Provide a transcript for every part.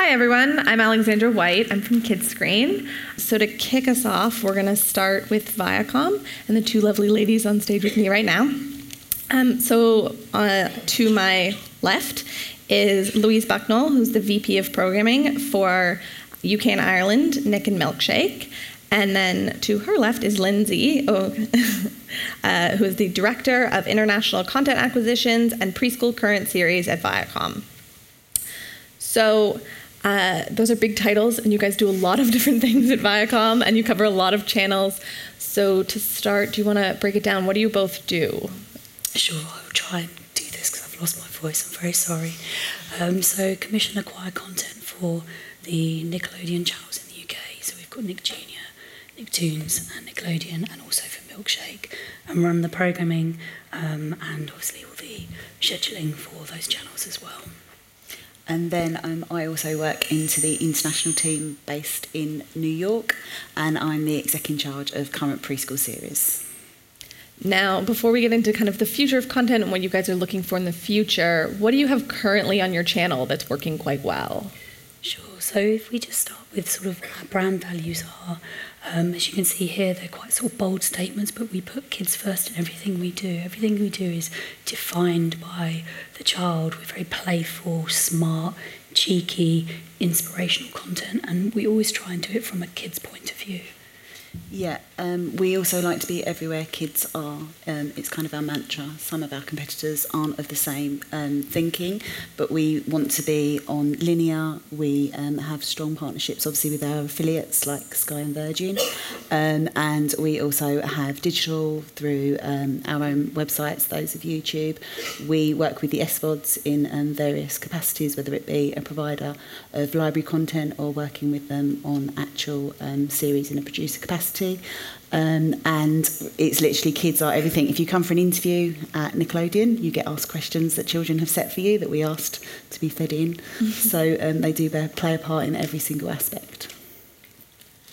Hi, everyone. I'm Alexandra White. I'm from Kidscreen. So, to kick us off, we're going to start with Viacom and the two lovely ladies on stage with me right now. Um, so, uh, to my left is Louise Bucknell, who's the VP of Programming for UK and Ireland, Nick and Milkshake. And then to her left is Lindsay, oh, uh, who is the Director of International Content Acquisitions and Preschool Current Series at Viacom. So, uh, those are big titles, and you guys do a lot of different things at Viacom, and you cover a lot of channels. So, to start, do you want to break it down? What do you both do? Sure, I will try and do this because I've lost my voice. I'm very sorry. Um, so, commission acquire content for the Nickelodeon channels in the UK. So, we've got Nick Jr., Nicktoons, and Nickelodeon, and also for Milkshake, and run the programming um, and obviously all the scheduling for those channels as well. And then um, I also work into the international team based in New York, and I'm the exec in charge of current preschool series. Now, before we get into kind of the future of content and what you guys are looking for in the future, what do you have currently on your channel that's working quite well? Sure. So if we just start with sort of what our brand values are, um, as you can see here, they're quite sort of bold statements, but we put kids first in everything we do. Everything we do is defined by the child. We're very playful, smart, cheeky, inspirational content, and we always try and do it from a kid's point of view. Yeah, um, we also like to be everywhere kids are. Um, it's kind of our mantra. Some of our competitors aren't of the same um, thinking, but we want to be on linear. We um, have strong partnerships, obviously, with our affiliates like Sky and Virgin, um, and we also have digital through um, our own websites, those of YouTube. We work with the SVODs in various capacities, whether it be a provider of library content or working with them on actual series in a producer capacity. Um, and it's literally kids are everything. If you come for an interview at Nickelodeon, you get asked questions that children have set for you that we asked to be fed in. so um, they do their, play a part in every single aspect.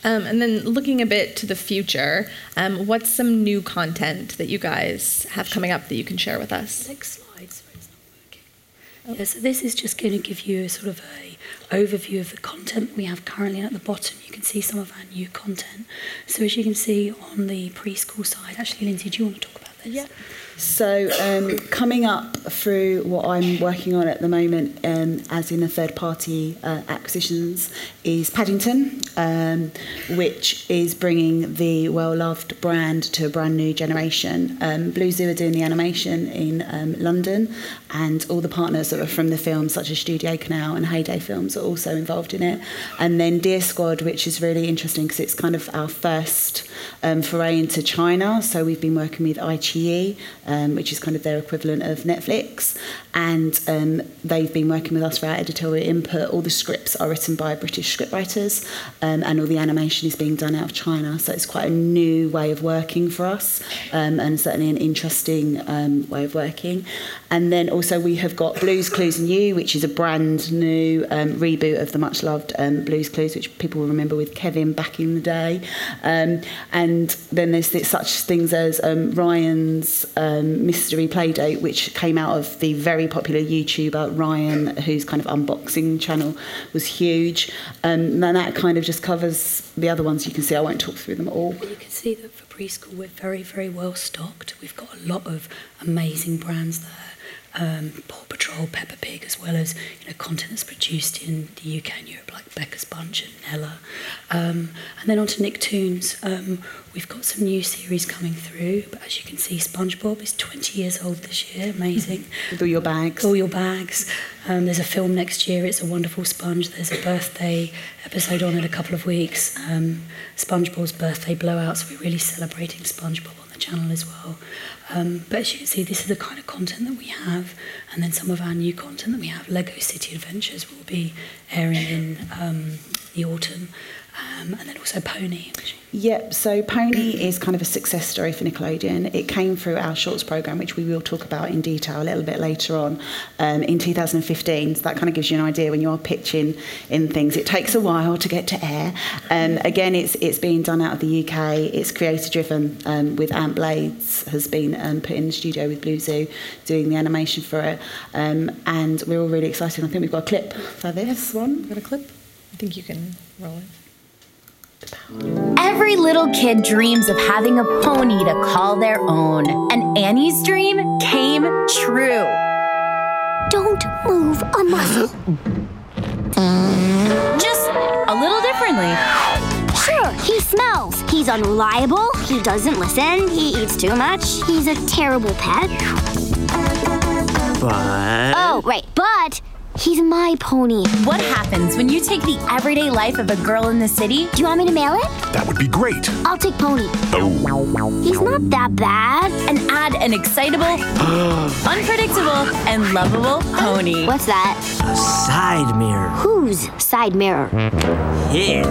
Um, and then looking a bit to the future, um, what's some new content that you guys have coming up that you can share with us? Next slide. Sorry, it's not working. Yeah, so this is just going to give you a sort of a overview of the content we have currently. And at the bottom, you can see some of our new content. So as you can see on the preschool side, actually, Lindsay, do you want to talk about this? Yeah. So, um, coming up through what I'm working on at the moment, um, as in a third party uh, acquisitions, is Paddington, um, which is bringing the well loved brand to a brand new generation. Um, Blue Zoo are doing the animation in um, London, and all the partners that are from the film, such as Studio Canal and Heyday Films, are also involved in it. And then Deer Squad, which is really interesting because it's kind of our first um, foray into China. So, we've been working with iQIYI um, which is kind of their equivalent of Netflix. And um, they've been working with us for our editorial input. All the scripts are written by British scriptwriters, um, and all the animation is being done out of China. So it's quite a new way of working for us, um, and certainly an interesting um, way of working. And then also we have got Blues Clues and You, which is a brand new um, reboot of the much loved Blues Clues, which people will remember with Kevin back in the day. And then there's such things as Ryan's um, Mystery Playdate, which came out of the very popular YouTuber Ryan, whose kind of unboxing channel was huge. Um, and that kind of just covers the other ones you can see. I won't talk through them all. But you can see that for preschool, we're very, very well stocked. We've got a lot of amazing brands there. Um, Paw Patrol, Peppa Pig, as well as you know content that's produced in the UK and Europe, like Becca's Bunch and Nella. Um, and then on to Nicktoons. Um, we've got some new series coming through, but as you can see, SpongeBob is 20 years old this year. Amazing. With all your bags. All your bags. Um, there's a film next year. It's a wonderful sponge. There's a birthday episode on in a couple of weeks. Um, SpongeBob's birthday blowout. So we're really celebrating SpongeBob on the channel as well. Um, but as you can see, this is the kind of content that we have, and then some of our new content that we have. Lego City Adventures will be airing in um, the autumn, um, and then also Pony. Yep, so Pony is kind of a success story for Nickelodeon. It came through our shorts program, which we will talk about in detail a little bit later on um, in 2015. So that kind of gives you an idea when you are pitching in things. It takes a while to get to air. Um, again, it's it's being done out of the UK. It's creator driven um, with Ant Blades has been um, put in the studio with Blue Zoo doing the animation for it, um, and we're all really excited. I think we've got a clip for this one. We've Got a clip? I think you can roll it. Every little kid dreams of having a pony to call their own, and Annie's dream came true. Don't move a muscle. Just a little differently. Sure, he smells. He's unreliable. He doesn't listen. He eats too much. He's a terrible pet. But Oh, right. But he's my pony. What happens when you take the everyday life of a girl in the city? Do you want me to mail it? That would be great. I'll take pony. Oh, He's not that bad. and add an excitable, unpredictable, and lovable pony. What's that? a side mirror. Whose side mirror? His.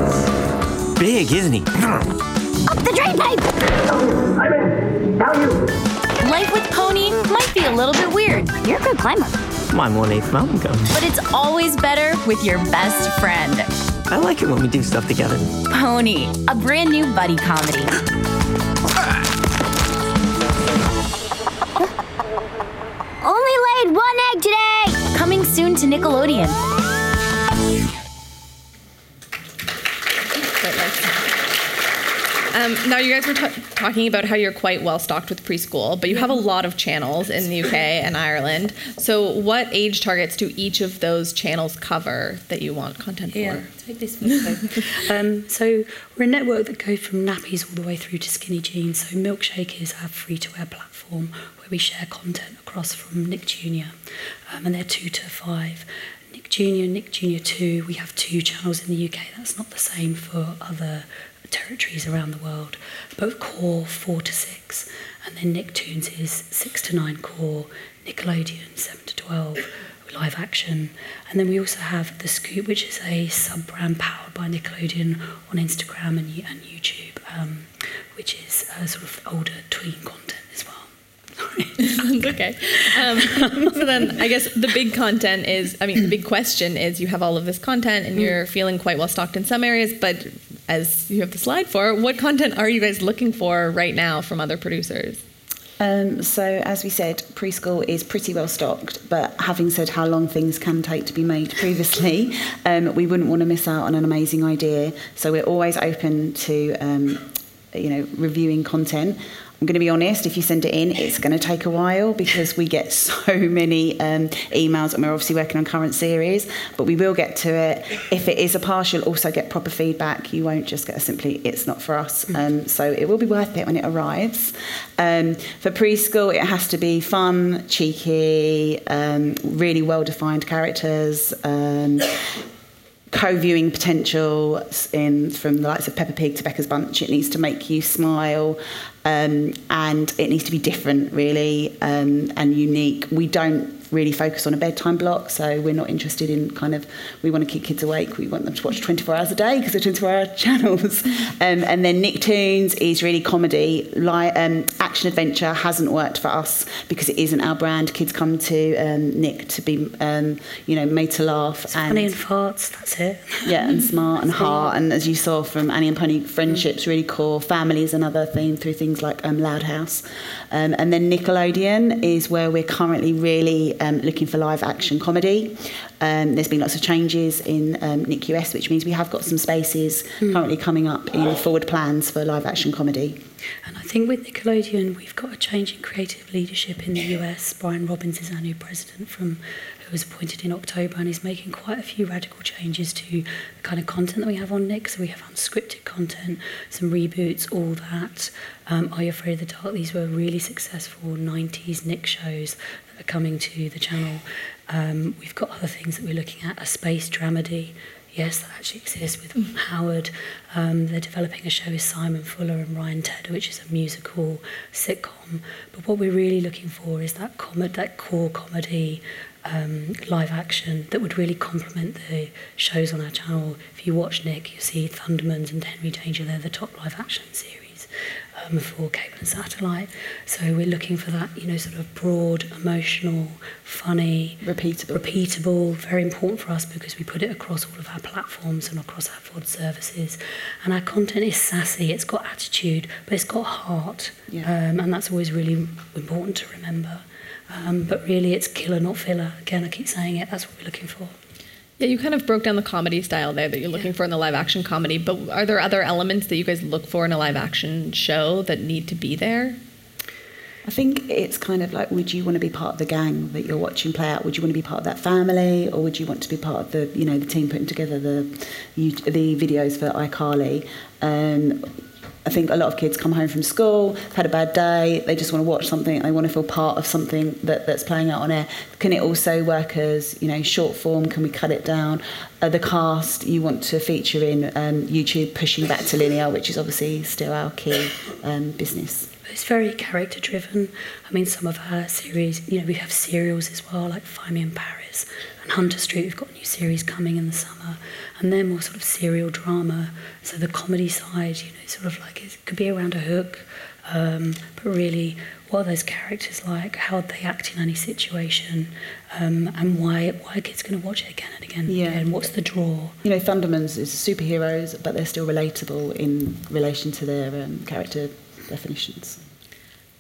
Big, isn't he? Up the drain pipe! i'm in Life with pony might be a little bit weird, You're a good climber. My one eighth mountain goat. but it's always better with your best friend. I like it when we do stuff together. Pony, a brand new buddy comedy. Only laid one egg today. Coming soon to Nickelodeon. Um, now, you guys were ta talking about how you're quite well stocked with preschool, but you have a lot of channels in the UK and Ireland. So, what age targets do each of those channels cover that you want content Yeah, for? take this photo. um, so we're a network that goes from nappies all the way through to skinny jeans. So Milkshake is our free-to-air platform where we share content across from Nick Junior, um, and they're two to five. Nick Junior, Nick Junior two. We have two channels in the UK. That's not the same for other territories around the world. Both core four to six, and then Nicktoons is six to nine core. Nickelodeon seven to twelve live action. And then we also have The Scoop, which is a sub brand powered by Nickelodeon on Instagram and, and YouTube, um, which is sort of older tween content as well. It's okay. Um, so then, I guess the big content is, I mean, the big question is you have all of this content and you're feeling quite well stocked in some areas, but as you have the slide for, what content are you guys looking for right now from other producers? Um, so, as we said, preschool is pretty well stocked, but having said how long things can take to be made previously, um, we wouldn't want to miss out on an amazing idea. So, we're always open to, um, you know, reviewing content. I'm going to be honest, if you send it in, it's going to take a while because we get so many um, emails and we're obviously working on current series, but we will get to it. If it is a you'll also get proper feedback. You won't just get a simply, it's not for us. Um, so it will be worth it when it arrives. Um, for preschool, it has to be fun, cheeky, um, really well defined characters. Co-viewing potential in from the likes of Peppa Pig to Becca's Bunch. It needs to make you smile, um, and it needs to be different, really, um, and unique. We don't really focus on a bedtime block, so we're not interested in kind of we want to keep kids awake. We want them to watch 24 hours a day because they're 24-hour channels. Um, and then Nicktoons is really comedy, li- um, action adventure hasn't worked for us because it isn't our brand. Kids come to um, Nick to be, um, you know, made to laugh Funny and farts, that's it. yeah, and smart and heart, and as you saw from Annie and Pony, friendships really core. Family is another theme through things like um, Loud House, um, and then Nickelodeon is where we're currently really um, looking for live action comedy. Um, there's been lots of changes in um, Nick US, which means we have got some spaces currently coming up in forward plans for live action comedy. And I think with Nickelodeon, we've got a change in creative leadership in the US. Brian Robbins is our new president from who was appointed in October and is making quite a few radical changes to the kind of content that we have on Nick. So we have unscripted content, some reboots, all that. Um, Are You Afraid of the Dark? These were really successful 90s Nick shows are coming to the channel. Um, we've got other things that we're looking at, a space dramedy. Yes, that actually exists with Howard. Um, they're developing a show with Simon Fuller and Ryan Tedder, which is a musical sitcom. But what we're really looking for is that com- that core comedy um, live action that would really complement the shows on our channel. If you watch Nick, you see Thundermans and Henry Danger, they're the top live action series um, for cable and satellite. So we're looking for that, you know, sort of broad, emotional, funny, Repeatable. repeatable, very important for us because we put it across all of our platforms and across our VOD services. And our content is sassy, it's got attitude, but it's got heart. Yeah. Um, and that's always really important to remember. Um, but really, it's killer, not filler. Again, I keep saying it, that's what we're looking for. Yeah, you kind of broke down the comedy style there that you're looking for in the live action comedy, but are there other elements that you guys look for in a live action show that need to be there? I think it's kind of like, would you want to be part of the gang that you're watching play out? Would you want to be part of that family, or would you want to be part of the, you know, the team putting together the, the videos for iCarly? Um, I think a lot of kids come home from school, had a bad day, they just want to watch something, they want to feel part of something that, that's playing out on air. Can it also work as, you know, short form? Can we cut it down? Uh, the cast you want to feature in um, YouTube pushing back to linear, which is obviously still our key um, business. It's very character driven. I mean, some of our series, you know, we have serials as well, like Find Me in Paris and Hunter Street. We've got new series coming in the summer, and they're more sort of serial drama. So the comedy side, you know, sort of like it could be around a hook, um, but really, what are those characters like? How would they act in any situation? Um, and why why are kids going to watch it again and again? Yeah. And what's the draw? You know, Thundermans is superheroes, but they're still relatable in relation to their um, character definitions.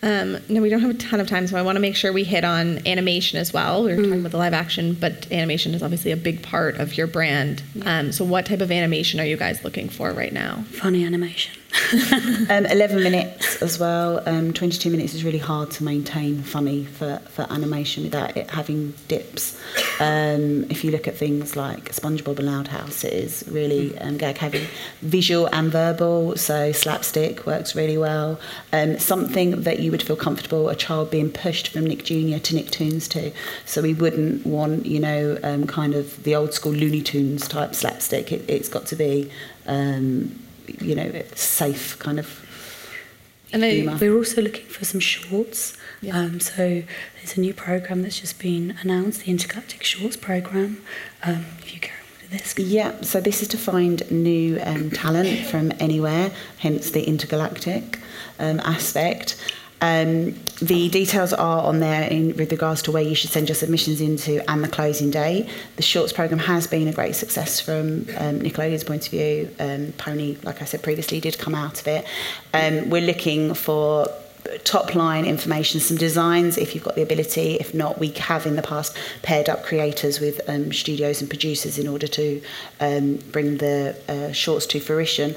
Um, no, we don't have a ton of time, so I want to make sure we hit on animation as well. We were talking about the live action, but animation is obviously a big part of your brand. Um, so, what type of animation are you guys looking for right now? Funny animation. Um, 11 minutes as well. Um, 22 minutes is really hard to maintain funny for, for animation without it having dips. Um, if you look at things like SpongeBob and Loud House, it is really um, gag heavy, visual and verbal. So slapstick works really well. Um, something that you would feel comfortable a child being pushed from Nick Jr. to Nicktoons to. So we wouldn't want, you know, um, kind of the old school Looney Tunes type slapstick. It, it's got to be. You know, safe kind of And Humour. We're also looking for some shorts. Yeah. Um, so there's a new program that's just been announced, the Intergalactic Shorts program. Um, if you on with this, Yeah, so this is to find new um, talent from anywhere, hence the intergalactic um, aspect. Um, the details are on there in with regards to where you should send your submissions into and the closing day. The shorts program has been a great success from um, Nickelodeon's point of view. Um, Pony, like I said previously, did come out of it. Um, we're looking for top line information, some designs if you've got the ability. If not, we have in the past paired up creators with um, studios and producers in order to um, bring the uh, shorts to fruition.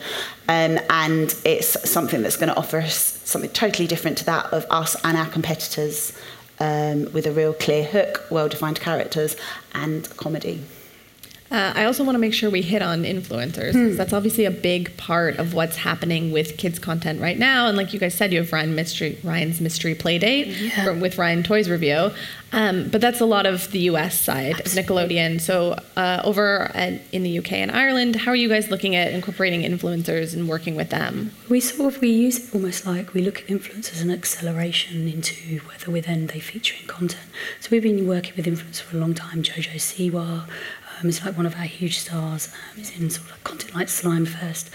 Um, and it's something that's going to offer us something totally different to that of us and our competitors. Um, with a real clear hook, well defined characters, and comedy. Uh, I also want to make sure we hit on influencers. 'cause That's obviously a big part of what's happening with kids content right now. And like you guys said, you have Ryan Mystery, Ryan's Mystery Playdate from, with Ryan Toys Review. Um, but that's a lot of the US side of Nickelodeon. So uh, over at, in the UK and Ireland, how are you guys looking at incorporating influencers and working with them? we sort of we use it almost like we look at influencers as an acceleration into whether we then they feature in content. So we've been working with influencers for a long time. Jojo Siwa um, is like one of our huge stars. Um, is in sort of content like Slime Fest.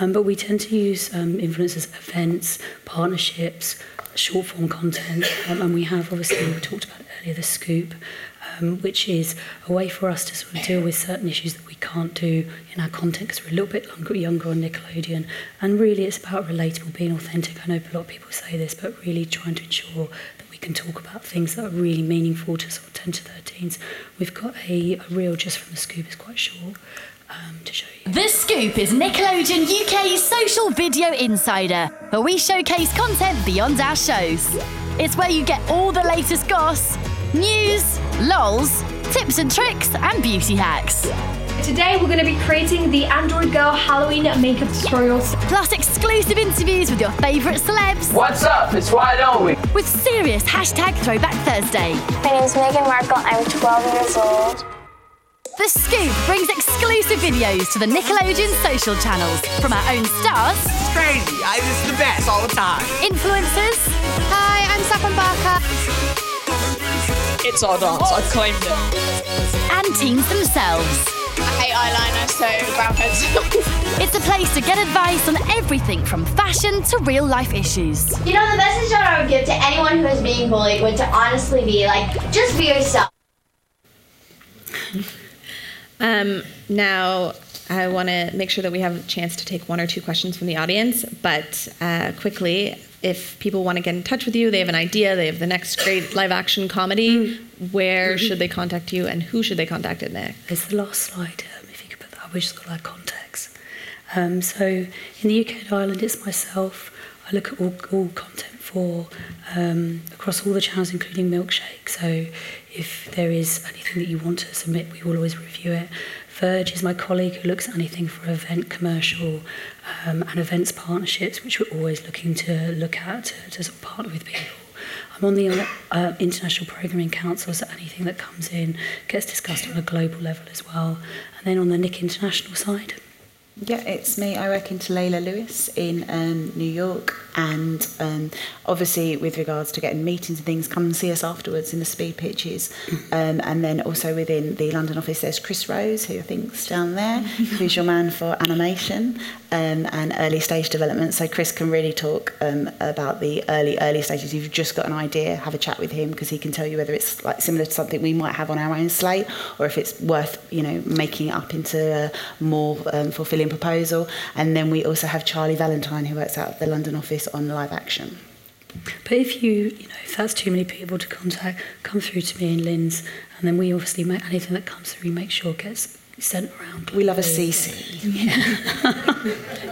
Um, but we tend to use um, influencers events, partnerships, short form content, um, and we have obviously we talked about earlier the scoop. Um, which is a way for us to sort of deal with certain issues that we can't do in our content because we're a little bit younger on Nickelodeon. And really, it's about relatable, being authentic. I know a lot of people say this, but really trying to ensure we can talk about things that are really meaningful to sort of 10 to 13s. We've got a, a reel just from the scoop, it's quite short, um, to show you. The Scoop is Nickelodeon UK's social video insider, where we showcase content beyond our shows. It's where you get all the latest goss, news, lols, tips and tricks, and beauty hacks. Today we're going to be creating the Android Girl Halloween makeup tutorials. Plus exclusive interviews with your favourite celebs, What's up? It's Why Don't We? with serious hashtag Throwback Thursday. My name's Megan Markle. I'm 12 years old. The Scoop brings exclusive videos to the Nickelodeon social channels from our own stars, It's Crazy. I, this is the best all the time. influencers, Hi, I'm Saffron Barker. It's our dance. I've claimed it. And teens themselves. I hate eyeliner, so brow pencil. It's a place to get advice on everything from fashion to real life issues. You know, the message that I would give to anyone who is being bullied would to honestly be like, just be yourself. Um, now, I want to make sure that we have a chance to take one or two questions from the audience, but uh, quickly, if people want to get in touch with you, they have an idea, they have the next great live action comedy, where should they contact you and who should they contact at Nick? There's the last slide, um, if you could put that, wish it's got like context. Um, so in the UK and Ireland, it's myself. I look at all, all content for um, across all the channels, including Milkshake. So if there is anything that you want to submit, we will always review it. Verge is my colleague who looks at anything for event commercial um, and events partnerships, which we're always looking to look at to, to sort of partner with people. I'm on the uh, International Programming Council, so anything that comes in gets discussed on a global level as well. And then on the NIC International side, Yeah, it's me. I work in Talayla Lewis in um, New York, and um, obviously with regards to getting meetings and things, come and see us afterwards in the speed pitches. Um, and then also within the London office, there's Chris Rose, who I think's down there, who's your man for animation um, and early stage development. So Chris can really talk um, about the early early stages. If you've just got an idea, have a chat with him because he can tell you whether it's like similar to something we might have on our own slate, or if it's worth you know making it up into a more um, fulfilling proposal. And then we also have Charlie Valentine, who works out of the London office on live action. But if you, you know, if that's too many people to contact, come through to me and Lynn's, and then we obviously make anything that comes through, we make sure gets sent around. We love a CC.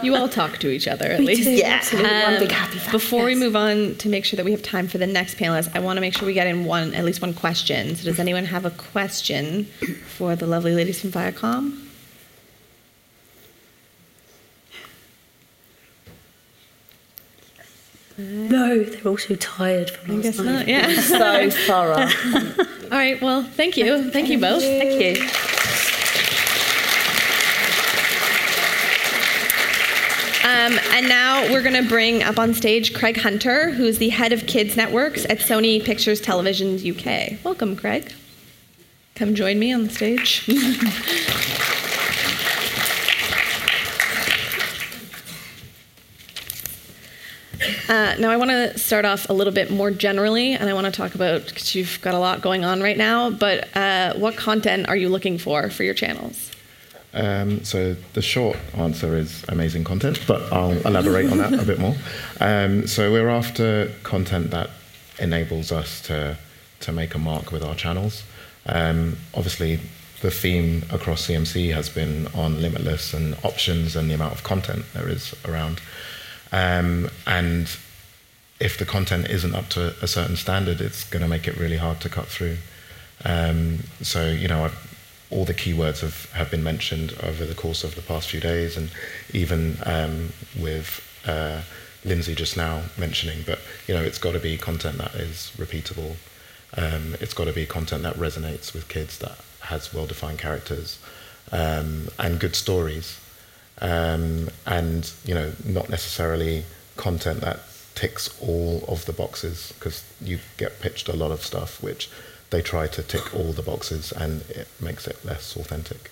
You all talk to each other at We least. do, Yeah. absolutely. One Um, big happy family, Before we move on to make sure that we have time for the next panelist, I want to make sure we get in one, at least one question. So, does anyone have a question for the lovely ladies from Viacom? No, they're all so tired from last guess night. not, yeah. So thorough. All right, well, thank you. Thank you both. Thank you. Um, and now we're going to bring up on stage Craig Hunter, who's the head of kids networks at Sony Pictures Television UK. Welcome, Craig. Come join me on the stage. Uh, now, I want to start off a little bit more generally, and I want to talk about because you've got a lot going on right now. But uh, what content are you looking for for your channels? Um, so the short answer is amazing content, but I'll elaborate on that a bit more. Um, so we're after content that enables us to to make a mark with our channels. Um, obviously, the theme across CMC has been on limitless and options and the amount of content there is around. Um, and if the content isn't up to a certain standard, it's going to make it really hard to cut through. Um, so, you know, I've, all the keywords have, have been mentioned over the course of the past few days, and even um, with uh, Lindsay just now mentioning. But you know, it's got to be content that is repeatable. Um, it's got to be content that resonates with kids, that has well-defined characters, um, and good stories. Um, and you know, not necessarily content that ticks all of the boxes, because you get pitched a lot of stuff which they try to tick all the boxes and it makes it less authentic.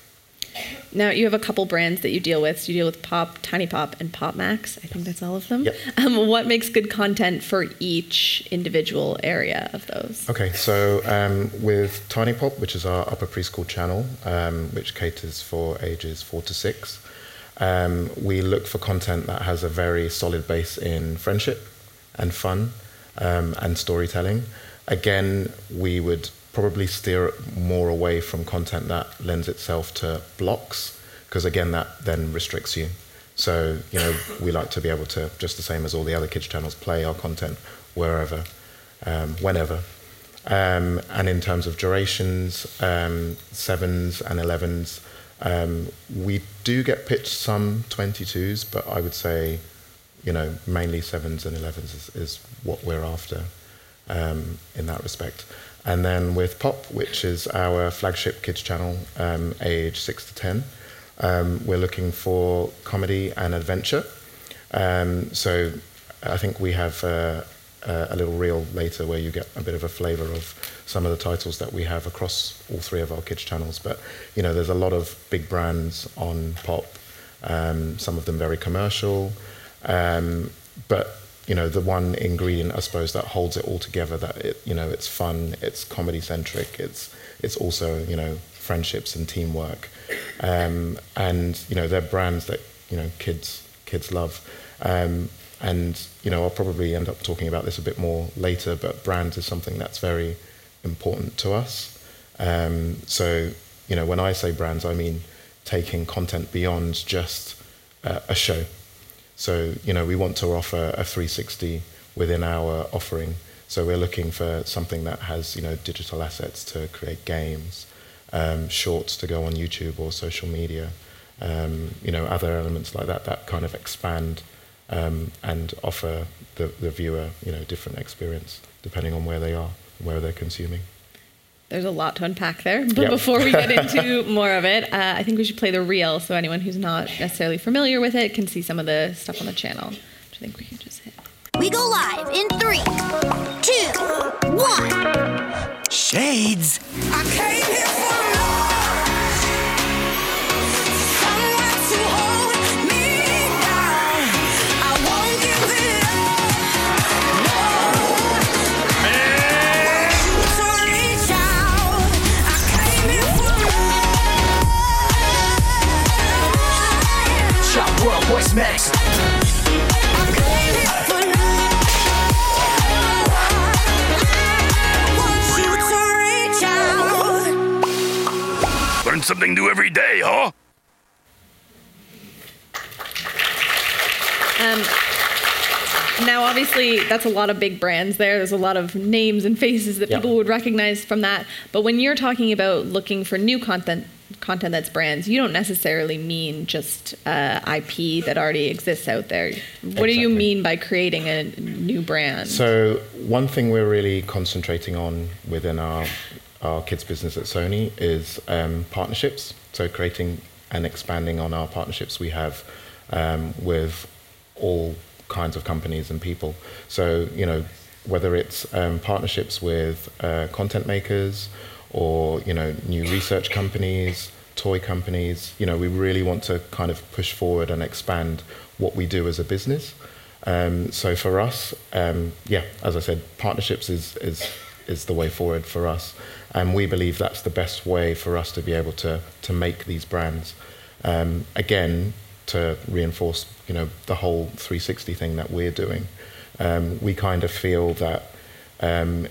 Now you have a couple brands that you deal with. So you deal with Pop, Tiny Pop, and Pop Max. I think that's all of them. Yep. Um, what makes good content for each individual area of those? Okay, so um, with Tiny Pop, which is our upper preschool channel, um, which caters for ages four to six, um, we look for content that has a very solid base in friendship and fun um, and storytelling. Again, we would probably steer more away from content that lends itself to blocks, because again, that then restricts you. So, you know, we like to be able to, just the same as all the other kids' channels, play our content wherever, um, whenever. Um, and in terms of durations, um, sevens and elevens, um, we do get pitched some 22s, but I would say, you know, mainly sevens and elevens is, is what we're after um, in that respect. And then with Pop, which is our flagship kids channel, um, age six to ten, um, we're looking for comedy and adventure. Um, so I think we have uh, uh, a little reel later where you get a bit of a flavour of some of the titles that we have across all three of our kids channels. But you know, there's a lot of big brands on Pop. Um, some of them very commercial, um, but you know, the one ingredient I suppose that holds it all together that it, you know, it's fun, it's comedy centric, it's it's also you know friendships and teamwork, um, and you know, they're brands that you know kids kids love. Um, and you know, I'll probably end up talking about this a bit more later, but brand is something that's very important to us. Um, so, you know, when I say brands, I mean taking content beyond just uh, a show. So, you know, we want to offer a 360 within our offering. So we're looking for something that has, you know, digital assets to create games, um, shorts to go on YouTube or social media, um, you know, other elements like that that kind of expand um, and offer the, the viewer, you know, different experience depending on where they are, where they're consuming. There's a lot to unpack there. But Yep. before we get into more of it, uh, I think we should play the reel so anyone who's not necessarily familiar with it can see some of the stuff on the channel, which I think we can just hit. We go live in three, two, one. Shades. I came here for out. Learn something new every day, huh? Um, now, obviously, that's a lot of big brands there. There's a lot of names and faces that Yeah. people would recognize from that. But when you're talking about looking for new content, content that's brands, you don't necessarily mean just uh, IP that already exists out there. What do you mean by creating a new brand? So one thing we're really concentrating on within our our kids business at Sony is um, partnerships. So creating and expanding on our partnerships we have um, with all kinds of companies and people. So you know whether it's um, partnerships with uh, content makers or you know new research companies, toy companies. You know we really want to kind of push forward and expand what we do as a business. Um, so for us, um, yeah, as I said, partnerships is, is, is the way forward for us. And we believe that's the best way for us to be able to, to make these brands. Um, again, to reinforce, you know, the whole 360 thing that we're doing, um, we kind of feel that um,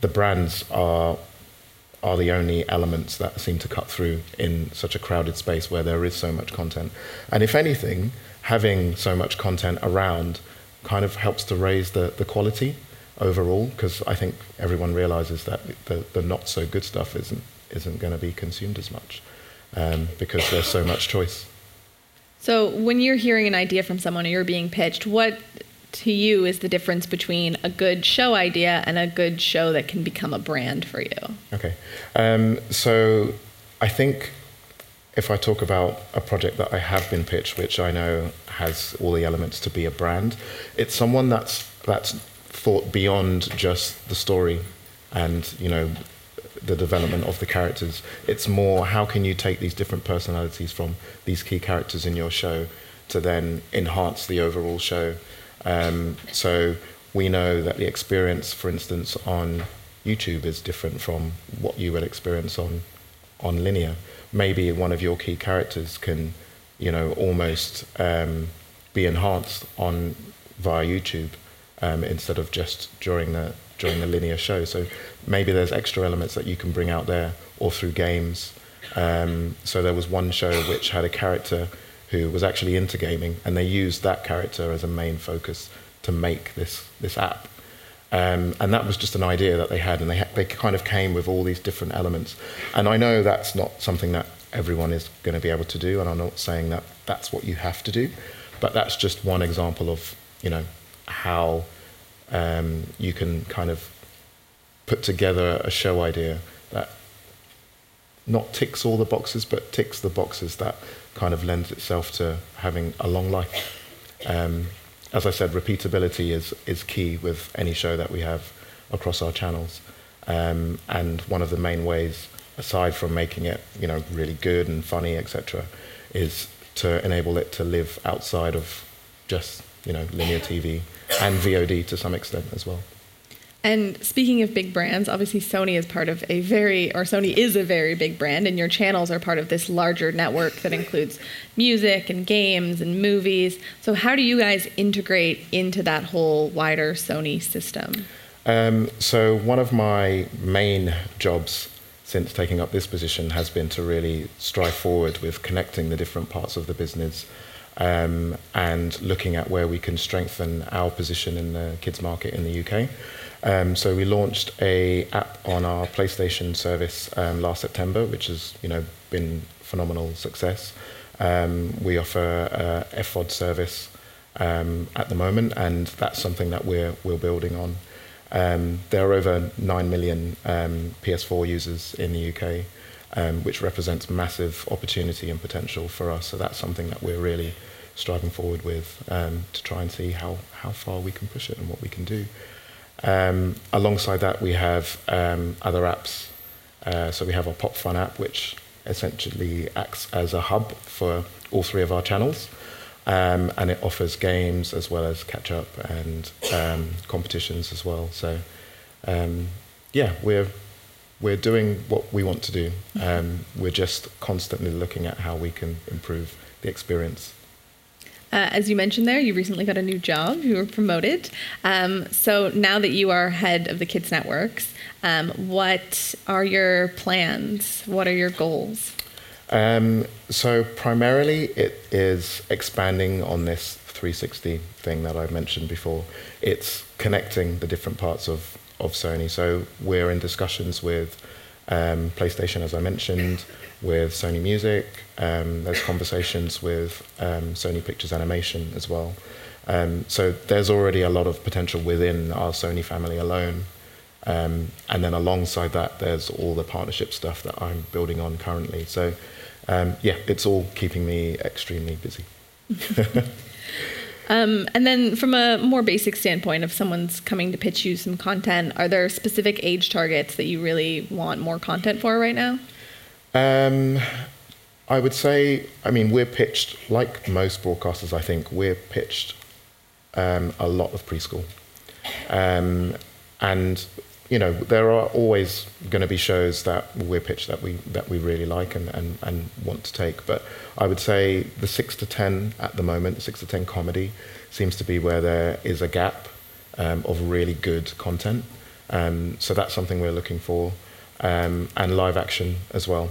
the brands are are the only elements that seem to cut through in such a crowded space where there is so much content. And if anything, having so much content around kind of helps to raise the, the quality overall, because I think everyone realizes that the, the not so good stuff isn't, isn't going to be consumed as much um, because there's so much choice. So when you're hearing an idea from someone or you're being pitched, what to you is the difference between a good show idea and a good show that can become a brand for you? Okay. Um, so I think if I talk about a project that I have been pitched, which I know has all the elements to be a brand, it's someone that's that's thought beyond just the story and you know the development of the characters. It's more how can you take these different personalities from these key characters in your show to then enhance the overall show. Um, so we know that the experience, for instance, on YouTube is different from what you would experience on on linear. Maybe one of your key characters can, you know, almost um, be enhanced on via YouTube um, instead of just during the during the linear show. So maybe there's extra elements that you can bring out there, or through games. Um, so there was one show which had a character who was actually into gaming, and they used that character as a main focus to make this this app. Um, and that was just an idea that they had, and they ha- they kind of came with all these different elements. And I know that's not something that everyone is going to be able to do, and I'm not saying that that's what you have to do, but that's just one example of you know how um, you can kind of put together a show idea that not ticks all the boxes, but ticks the boxes that kind of lends itself to having a long life. Um, as I said, repeatability is is key with any show that we have across our channels. Um, and one of the main ways, aside from making it you know really good and funny, etc., is to enable it to live outside of just you know linear TV and VOD to some extent as well. And speaking of big brands, obviously Sony is part of a very, or Sony is a very big brand, and your channels are part of this larger network that includes music and games and movies. So, how do you guys integrate into that whole wider Sony system? Um, so one of my main jobs since taking up this position has been to really strive forward with connecting the different parts of the business um, and looking at where we can strengthen our position in the kids market in the UK. Um, so we launched a app on our PlayStation service um, last September, which has you know been phenomenal success. Um, we offer a FOD service um, at the moment, and that's something that we're we're building on. Um, there are over 9 million um, PS4 users in the UK, um, which represents massive opportunity and potential for us. So that's something that we're really striving forward with um, to try and see how, how far we can push it and what we can do. Um, alongside that, we have um, other apps. Uh, so we have our Pop Fun app, which essentially acts as a hub for all three of our channels. Um, and it offers games as well as catch up and um, competitions as well. So, um, yeah, we're we're doing what we want to do. Um, we're just constantly looking at how we can improve the experience. Uh, as you mentioned there, you recently got a new job. You were promoted. Um, so now that you are head of the Kids Networks, um, what are your plans? What are your goals? Um, so primarily, it is expanding on this 360 thing that I've mentioned before. It's connecting the different parts of, of Sony. So we're in discussions with um, PlayStation, as I mentioned, with Sony Music. Um, there's conversations with um, Sony Pictures Animation as well. Um, so there's already a lot of potential within our Sony family alone. Um, and then alongside that, there's all the partnership stuff that I'm building on currently. So um, yeah, it's all keeping me extremely busy. Um, and then, from a more basic standpoint, if someone's coming to pitch you some content, are there specific age targets that you really want more content for right now? Um, I would say, I mean, we're pitched, like most broadcasters, I think, we're pitched um, a lot of preschool. Um, and, you know, there are always going to be shows that we're pitched that we, that we really like and, and, and want to take. But I would say the 6 to 10 at the moment, the 6 to 10 comedy, seems to be where there is a gap um, of really good content. Um, so that's something we're looking for. Um, and live action as well.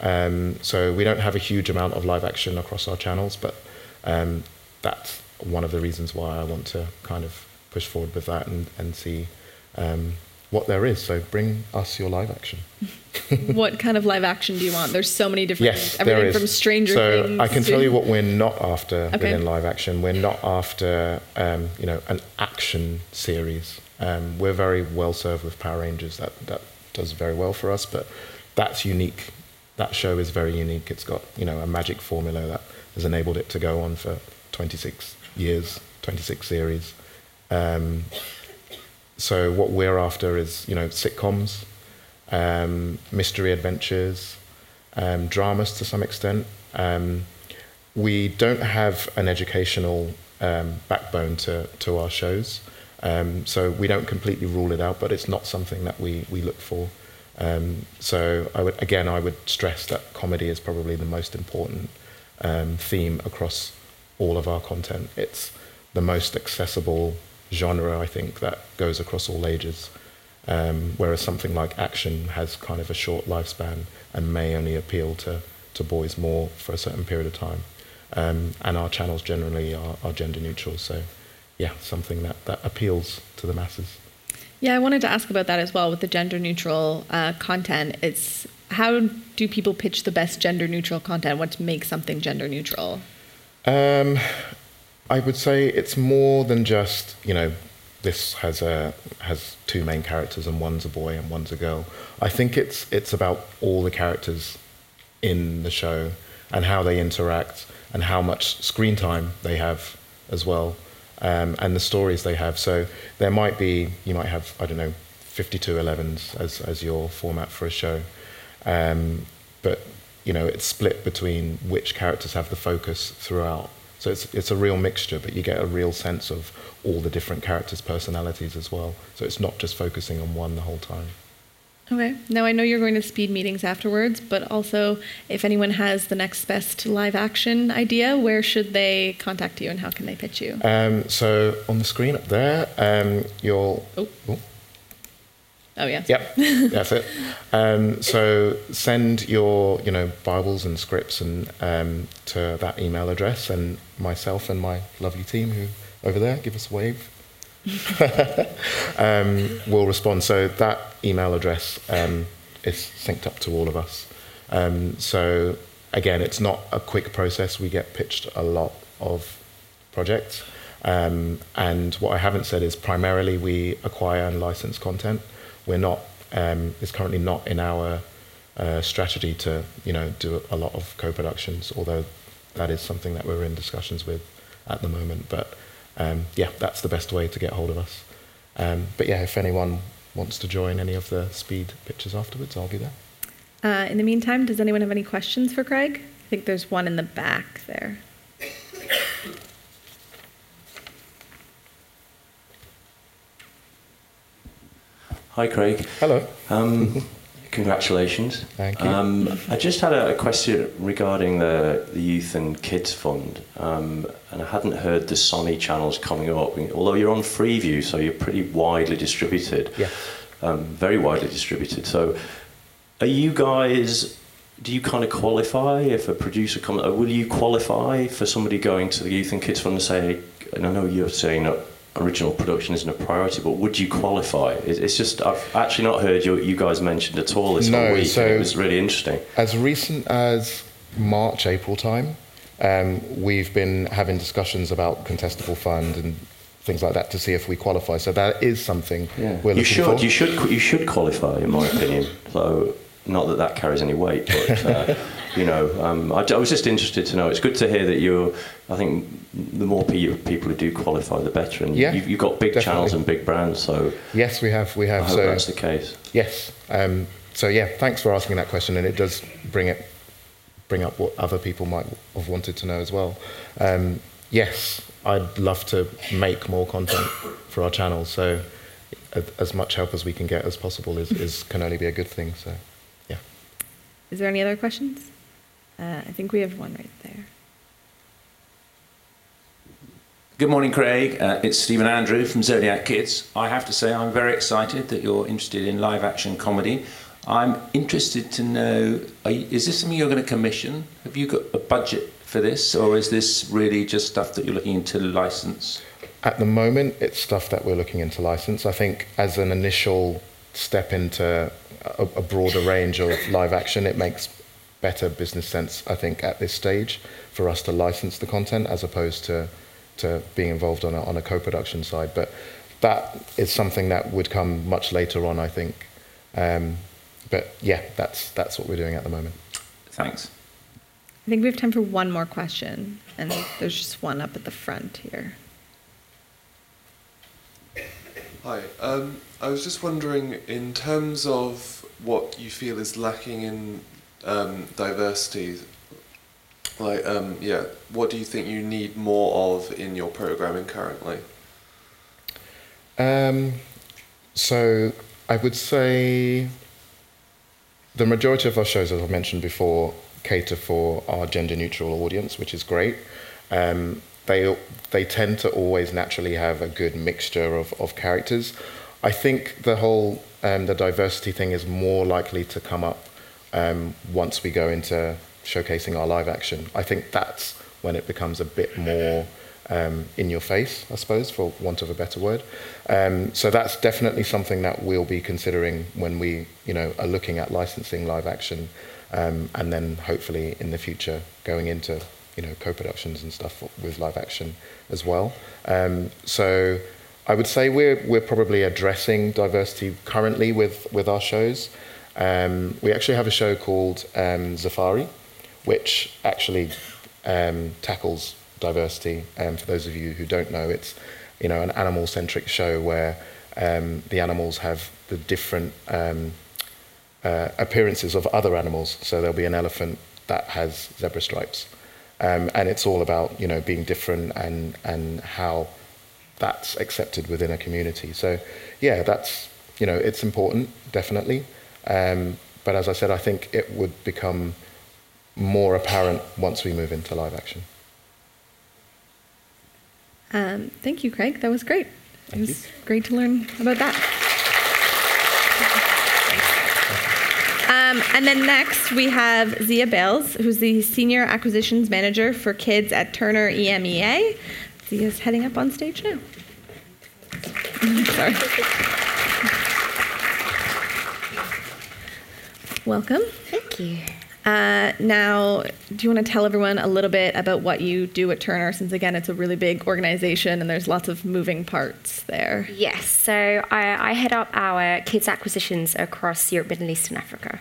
Um, so we don't have a huge amount of live action across our channels, but um, that's one of the reasons why I want to kind of push forward with that and, and see um, what there is. So bring us your live action. what kind of live action do you want? There's so many different Yes, things. Everything there is. from Stranger so Things. I can to- tell you what we're not after Okay. within live action. We're not after um, you know an action series. Um, we're very well served with Power Rangers. That that does very well for us, but that's unique. That show is very unique. It's got you know a magic formula that has enabled it to go on for 26 years, 26 series. Um, so what we're after is you know sitcoms, um, mystery adventures, um, dramas to some extent. Um, we don't have an educational um, backbone to, to our shows, um, so we don't completely rule it out, but it's not something that we, we look for. Um, so I would, again, I would stress that comedy is probably the most important theme across all of our content. It's the most accessible genre, I think, that goes across all ages. Um, whereas something like action has kind of a short lifespan and may only appeal to, to boys more for a certain period of time. Um, and our channels generally are, are gender neutral, so yeah, something that, that appeals to the masses. Yeah, I wanted to ask about that as well with the gender neutral uh, content. It's how do people pitch the best gender neutral content? What makes something gender neutral? Um, I would say it's more than just you know this has a has two main characters and one's a boy and one's a girl. I think it's it's about all the characters in the show and how they interact and how much screen time they have as well. um, and the stories they have. So there might be, you might have, I don't know, 52 11s as, as your format for a show. Um, but, you know, it's split between which characters have the focus throughout. So it's, it's a real mixture, but you get a real sense of all the different characters' personalities as well. So it's not just focusing on one the whole time. Okay. Now I know you're going to speed meetings afterwards, but also if anyone has the next best live action idea, where should they contact you and how can they pitch you? Um, so on the screen up there, um, you'll. Oh. Oh yeah. Yep, that's it. Um, so send your, you know, Bibles and scripts and um, to that email address, and myself and my lovely team who over there give us a wave. um, will respond. So that email address um, is synced up to all of us. Um, so again, it's not a quick process. We get pitched a lot of projects. Um, and what I haven't said is primarily we acquire and license content. We're not, um, it's currently not in our uh, strategy to, you know, do a lot of co-productions, although that is something that we're in discussions with at the moment. But um, yeah, that's the best way to get hold of us. Um, but yeah, if anyone wants to join any of the speed pitches afterwards, I'll be there. Uh, in the meantime, does anyone have any questions for Craig? I think there's one in the back there. Hi, Craig. Hello. Um, congratulations. Thank you. Um, I just had a, a question regarding the, the Youth and Kids Fund, um, and I hadn't heard the Sony channels coming up. Although you're on Freeview, so you're pretty widely distributed. Yeah. Um, very widely distributed. So, are you guys? Do you kind of qualify if a producer comes? uh, Will you qualify for somebody going to the Youth and Kids Fund and say? And I know you're saying that original production isn't a priority, but would you qualify? It's just I've actually not heard you, you guys mentioned at all this No, whole week. so- it was really interesting. As recent as March, April time, um, we've been having discussions about contestable fund and things like that to see if we qualify. So that is something Yeah. we're you looking should for. you should you should qualify in my opinion. So not that that carries any weight, but uh, you know, um, I, I was just interested to know. It's good to hear that you're. I think the more pe- people who do qualify, the better. And Yeah, you've, you've got big definitely. channels and big brands, so Yes, we have. We have. I hope so that's the case. Yes. Um, so yeah, thanks for asking that question, and it does bring it bring up what other people might have wanted to know as well. Um, yes, I'd love to make more content for our channel. So as much help as we can get as possible is, is can only be a good thing. So yeah. Is there any other questions? Uh, I think we have one right there. Good morning, Craig. Uh, it's Stephen Andrew from Zodiac Kids. I have to say, I'm very excited that you're interested in live action comedy. I'm interested to know are you, is this something you're going to commission? Have you got a budget for this, or is this really just stuff that you're looking into license? At the moment, it's stuff that we're looking into license. I think as an initial step into a, a broader range of live action, it makes better business sense, I think, at this stage for us to license the content as opposed to, to being involved on a, on a co production side. But that is something that would come much later on, I think. Um, but yeah, that's, that's what we're doing at the moment. Thanks. I think we have time for one more question, and there's just one up at the front here. Hi. Um, I was just wondering, in terms of what you feel is lacking in um, diversity, like, um, yeah, what do you think you need more of in your programming currently? Um, so I would say the majority of our shows, as I mentioned before, cater for our gender neutral audience, which is great. Um, they they tend to always naturally have a good mixture of, of characters. I think the whole um, the diversity thing is more likely to come up um, once we go into showcasing our live action. I think that's when it becomes a bit more um, in your face, I suppose, for want of a better word. Um, so that's definitely something that we'll be considering when we, you know, are looking at licensing live action, um, and then hopefully in the future going into, you know, co-productions and stuff with live action as well. Um, so I would say we're we're probably addressing diversity currently with with our shows. Um, we actually have a show called um, Zafari, which actually um, tackles diversity. And for those of you who don't know, it's you know an animal-centric show where um, the animals have the different um, uh, appearances of other animals. So there'll be an elephant that has zebra stripes, um, and it's all about you know being different and and how that's accepted within a community. So yeah, that's you know it's important definitely, um, but as I said, I think it would become more apparent once we move into live action. Um, thank you, Craig. That was great. it was great to learn about that. Um, and then next we have Zia Bales, who's the Senior Acquisitions Manager for Kids at Turner EMEA. Zia's heading up on stage now. Sorry. Welcome. Thank you. Uh, now, do you want to tell everyone a little bit about what you do at Turner? Since again, it's a really big organization and there's lots of moving parts there. Yes, so I, I head up our kids acquisitions across Europe, Middle East, and Africa.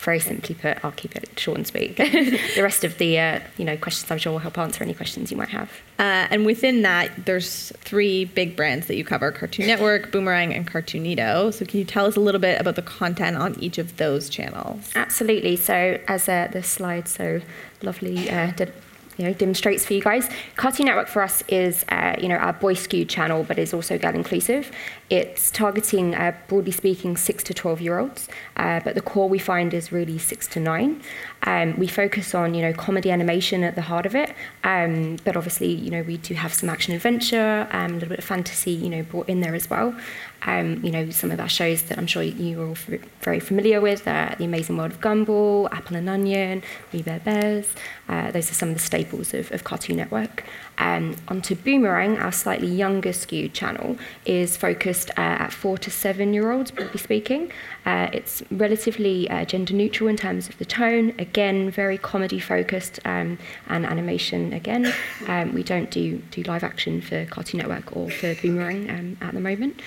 Very simply put, I'll keep it short and sweet. the rest of the uh, you know questions, I'm sure, will help answer any questions you might have. Uh, and within that, there's three big brands that you cover Cartoon Network, Boomerang, and Cartoonito. So, can you tell us a little bit about the content on each of those channels? Absolutely. So, as uh, the slide so lovely uh, did, you know, demonstrates for you guys, Cartoon Network for us is uh, you know our boy skewed channel, but is also girl inclusive. It's targeting, uh, broadly speaking, six to twelve year olds, uh, but the core we find is really six to nine. Um, we focus on you know comedy animation at the heart of it, um, but obviously you know we do have some action adventure, um, a little bit of fantasy you know brought in there as well. Um, you know some of our shows that I'm sure you are all f- very familiar with: uh, The Amazing World of Gumball, Apple and Onion, We Bare Bears. Uh, those are some of the staples of, of Cartoon Network. Um, onto Boomerang, our slightly younger skewed channel, is focused uh, at four to seven year olds, broadly speaking. Uh, it's relatively uh, gender neutral in terms of the tone. Again, very comedy focused um, and animation. Again, um, we don't do do live action for Cartoon Network or for Boomerang um, at the moment.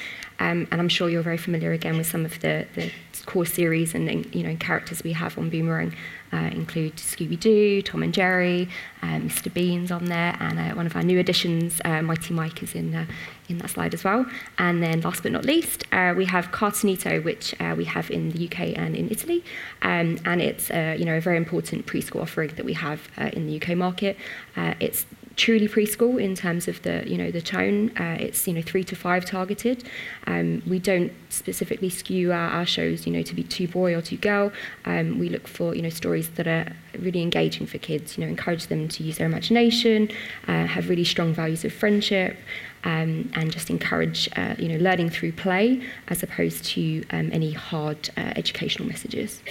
Um, and I'm sure you're very familiar again with some of the, the core series and you know characters we have on Boomerang. Uh, include Scooby Doo, Tom and Jerry, uh, Mr. Bean's on there, and uh, one of our new additions, uh, Mighty Mike, is in uh, in that slide as well. And then, last but not least, we have Cartoonito, which we have in the UK and in Italy, um, and it's you know a very important preschool offering that we have in the UK market. It's truly preschool in terms of the you know the tone. Uh, it's you know three to five targeted. Um, we don't specifically skew our, our shows you know to be too boy or too girl. Um, we look for you know stories that are really engaging for kids. You know encourage them to use their imagination, uh, have really strong values of friendship. Um, and just encourage, uh, you know, learning through play as opposed to um, any hard uh, educational messages.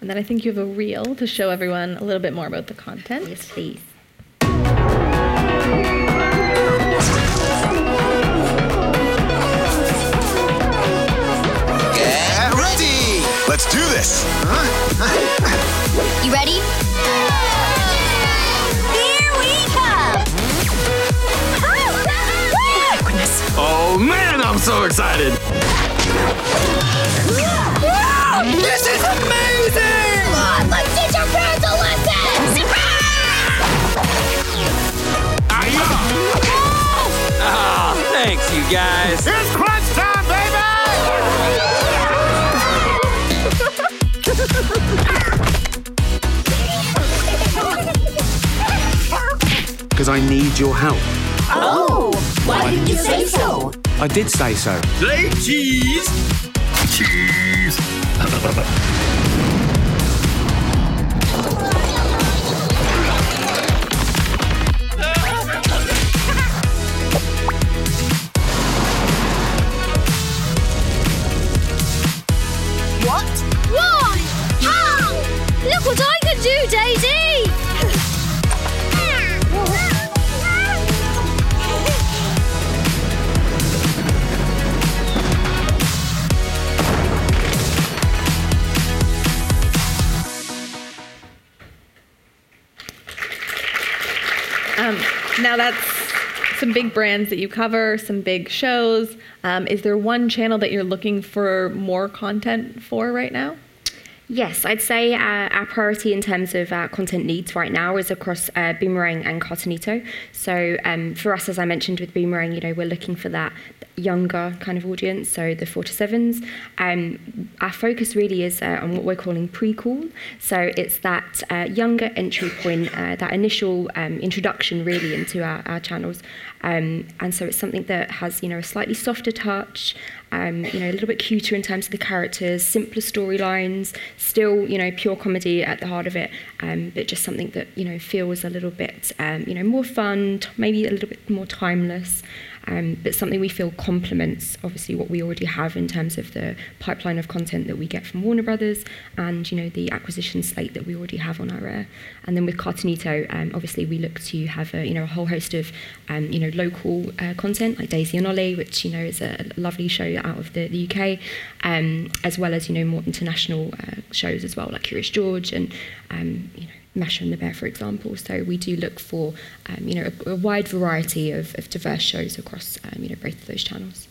And then I think you have a reel to show everyone a little bit more about the content. Yes, please. Let's do this! You ready? Here we come! Oh man, I'm so excited! This is amazing! Come on, let's teach our parents a lesson! Ah, thanks, you guys. It's Because I need your help. Oh, why didn't you say so? I did say so. Say cheese! Cheese! big brands that you cover, some big shows. Um, is there one channel that you're looking for more content for right now? Yes, I'd say uh, our priority in terms of uh, content needs right now is across uh, Boomerang and Cartoonito. So um, for us, as I mentioned with Boomerang, you know, we're looking for that younger kind of audience, so the four to sevens. Um, our focus really is uh, on what we're calling prequel. So it's that uh, younger entry point, uh, that initial um, introduction really into our, our channels. Um, and so it's something that has, you know, a slightly softer touch, um, you know, a little bit cuter in terms of the characters, simpler storylines, still, you know, pure comedy at the heart of it, um, but just something that, you know, feels a little bit, um, you know, more fun, maybe a little bit more timeless. Um, but something we feel complements obviously what we already have in terms of the pipeline of content that we get from Warner Brothers and you know the acquisition slate that we already have on our air. And then with Cartoonito, um, obviously we look to have a you know a whole host of um, you know local uh, content like Daisy and Ollie, which you know is a lovely show out of the, the UK, um, as well as you know more international uh, shows as well like Curious George and um, you know. Masha and the Bear, for example. So we do look for, um, you know, a, a wide variety of, of diverse shows across, um, you know, both of those channels.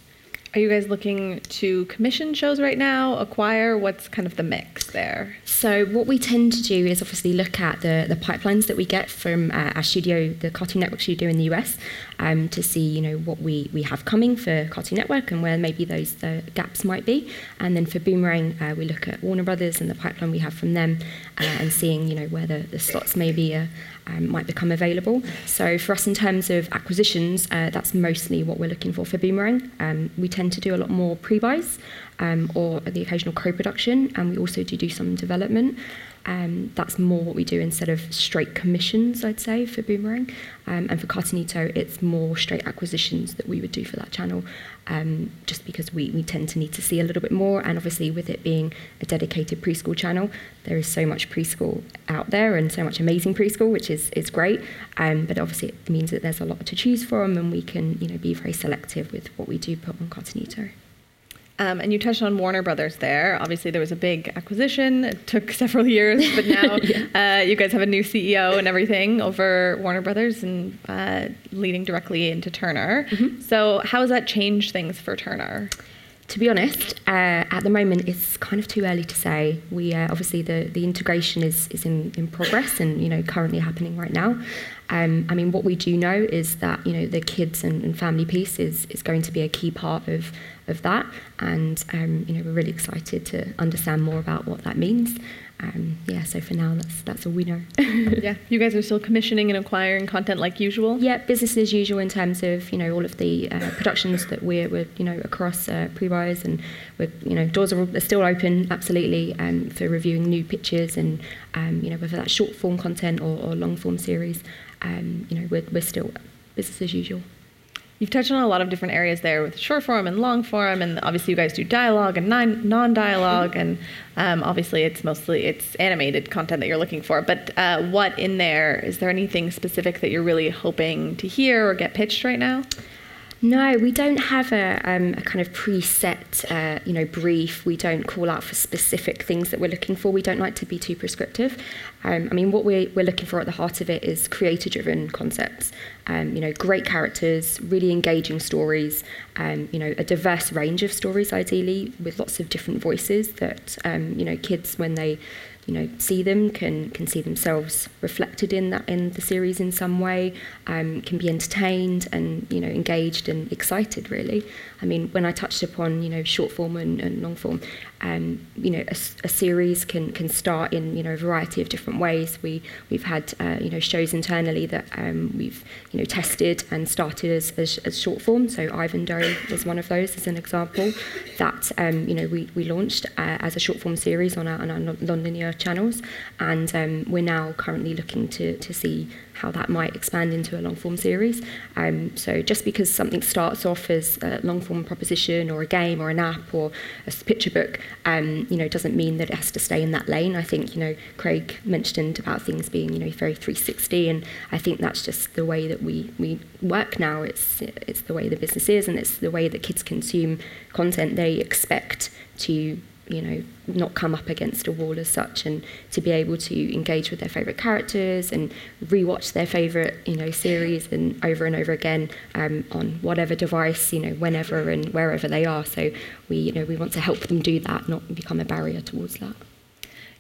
Are you guys looking to commission shows right now, acquire? What's kind of the mix there? So what we tend to do is obviously look at the, the pipelines that we get from uh, our studio, the Cartoon Network studio in the US, um, to see you know what we, we have coming for Cartoon Network and where maybe those uh, gaps might be. And then for Boomerang, uh, we look at Warner Brothers and the pipeline we have from them, uh, and seeing you know where the, the slots maybe uh, um, might become available. So for us in terms of acquisitions, uh, that's mostly what we're looking for for Boomerang. Um, we tend to do a lot more pre-buys um, or the occasional co-production, and we also do do some development. Um, that's more what we do instead of straight commissions, I'd say, for Boomerang. Um, and for Cartoonito, it's more straight acquisitions that we would do for that channel, um, just because we, we tend to need to see a little bit more. And obviously, with it being a dedicated preschool channel, there is so much preschool out there and so much amazing preschool, which is, is great. Um, but obviously, it means that there's a lot to choose from, and we can you know, be very selective with what we do put on Cartoonito. Um, and you touched on Warner Brothers there. Obviously, there was a big acquisition. It took several years, but now uh, you guys have a new CEO and everything over Warner Brothers and uh, leading directly into Turner. So, how has that changed things for Turner? To be honest, uh, at the moment it's kind of too early to say. We uh, obviously the, the integration is, is in, in progress and you know currently happening right now. Um, I mean, what we do know is that you know the kids and, and family piece is, is going to be a key part of of that, and um, you know we're really excited to understand more about what that means. Um, yeah, so for now that's that's all we know. yeah, you guys are still commissioning and acquiring content like usual. Yeah, business as usual in terms of you know all of the uh, productions that we're, we're you know across uh, pre-buys and we're you know doors are, are still open absolutely um, for reviewing new pictures and um, you know whether that's short form content or, or long form series. Um, you know we're, we're still business as usual. You've touched on a lot of different areas there with short form and long form, and obviously you guys do dialogue and non- non-dialogue, and um, obviously it's mostly it's animated content that you're looking for. But uh, what in there is there anything specific that you're really hoping to hear or get pitched right now? No, we don't have a, um, a kind of preset, uh, you know, brief. We don't call out for specific things that we're looking for. We don't like to be too prescriptive. Um, I mean, what we're, we're looking for at the heart of it is creator-driven concepts. Um, you know, great characters, really engaging stories. Um, you know, a diverse range of stories, ideally, with lots of different voices that um, you know kids when they you know see them can can see themselves reflected in that in the series in some way um, can be entertained and you know engaged and excited really I mean when I touched upon you know short form and, and long form um, you know a, a series can can start in you know a variety of different ways we we've had uh, you know shows internally that um, we've you know tested and started as, as, as short form. So Ivandoe is one of those as an example that um, you know we, we launched uh, as a short form series on our, on our non-linear channels. And um, we're now currently looking to, to see how that might expand into a long form series. Um, so just because something starts off as a long form proposition or a game or an app or a picture book, um, you know, doesn't mean that it has to stay in that lane. I think, you know, Craig mentioned about things being, you know, very 360 and I think that's just the way that we, we work now. It's, it's the way the business is and it's the way that kids consume content. They expect to you know, not come up against a wall as such, and to be able to engage with their favourite characters and rewatch their favourite, you know, series and over and over again um, on whatever device, you know, whenever and wherever they are. So we, you know, we want to help them do that, not become a barrier towards that.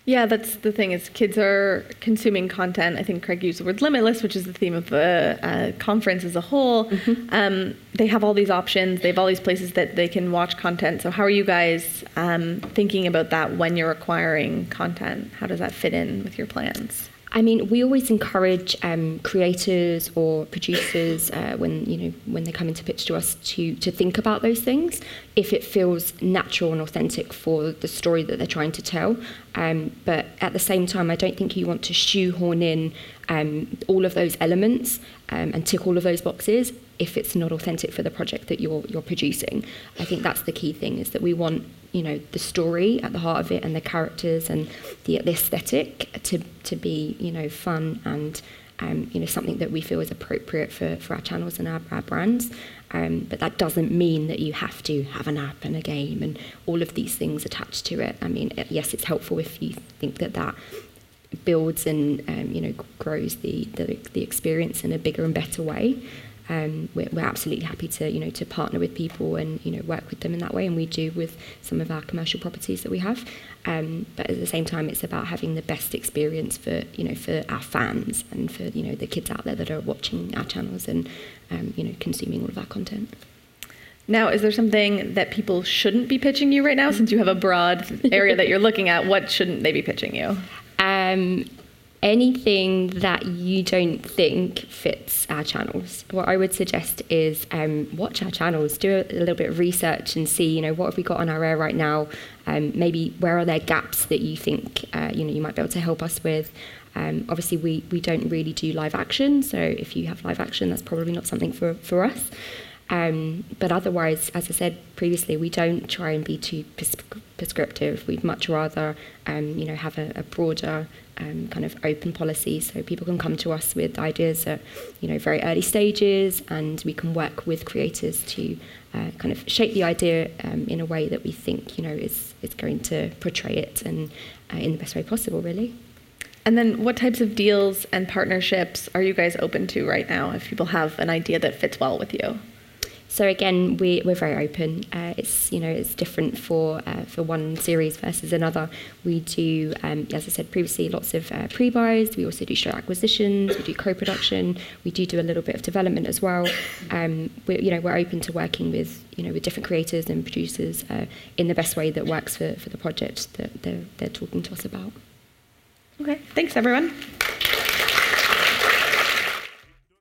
Yeah, that's the thing is kids are consuming content. I think Craig used the word limitless, which is the theme of the uh, conference as a whole. Um, they have all these options. They have all these places that they can watch content. So how are you guys um, thinking about that when you're acquiring content? How does that fit in with your plans? I mean, we always encourage um, creators or producers uh, when you know when they come into pitch to us to to think about those things if it feels natural and authentic for the story that they're trying to tell. Um, but at the same time, I don't think you want to shoehorn in um, all of those elements um, and tick all of those boxes if it's not authentic for the project that you're you're producing. I think that's the key thing is that we want you know the story at the heart of it and the characters and the, the aesthetic to to be you know fun and um, you know something that we feel is appropriate for, for our channels and our, our brands. Um, but that doesn't mean that you have to have an app and a game and all of these things attached to it. I mean, yes, it's helpful if you think that that builds and um, you know grows the, the the experience in a bigger and better way. Um, we're, we're absolutely happy to you know to partner with people and you know work with them in that way, and we do with some of our commercial properties that we have. Um, but at the same time, it's about having the best experience for you know for our fans and for you know the kids out there that are watching our channels and um, you know consuming all of our content. Now, is there something that people shouldn't be pitching you right now? Since you have a broad area that you're looking at, what shouldn't they be pitching you? Um, anything that you don't think fits our channels. What I would suggest is um, watch our channels, do a, a, little bit of research, and see, you know, what have we got on our air right now? Um, maybe where are there gaps that you think, uh, you know, you might be able to help us with. Um, obviously, we, we don't really do live action, so if you have live action, that's probably not something for, for us. Um, but otherwise, as I said previously, we don't try and be too pres- prescriptive. We'd much rather, um, you know, have a, a broader um, kind of open policy, so people can come to us with ideas at, you know, very early stages, and we can work with creators to uh, kind of shape the idea um, in a way that we think, you know, is is going to portray it and uh, in the best way possible, really. And then, what types of deals and partnerships are you guys open to right now? If people have an idea that fits well with you. So again, we, we're very open. Uh, it's you know it's different for uh, for one series versus another. We do, um, as I said previously, lots of uh, pre-buys. We also do show acquisitions. We do co-production. We do do a little bit of development as well. Um, we you know we're open to working with you know with different creators and producers uh, in the best way that works for, for the project that they're, they're talking to us about. Okay, thanks everyone.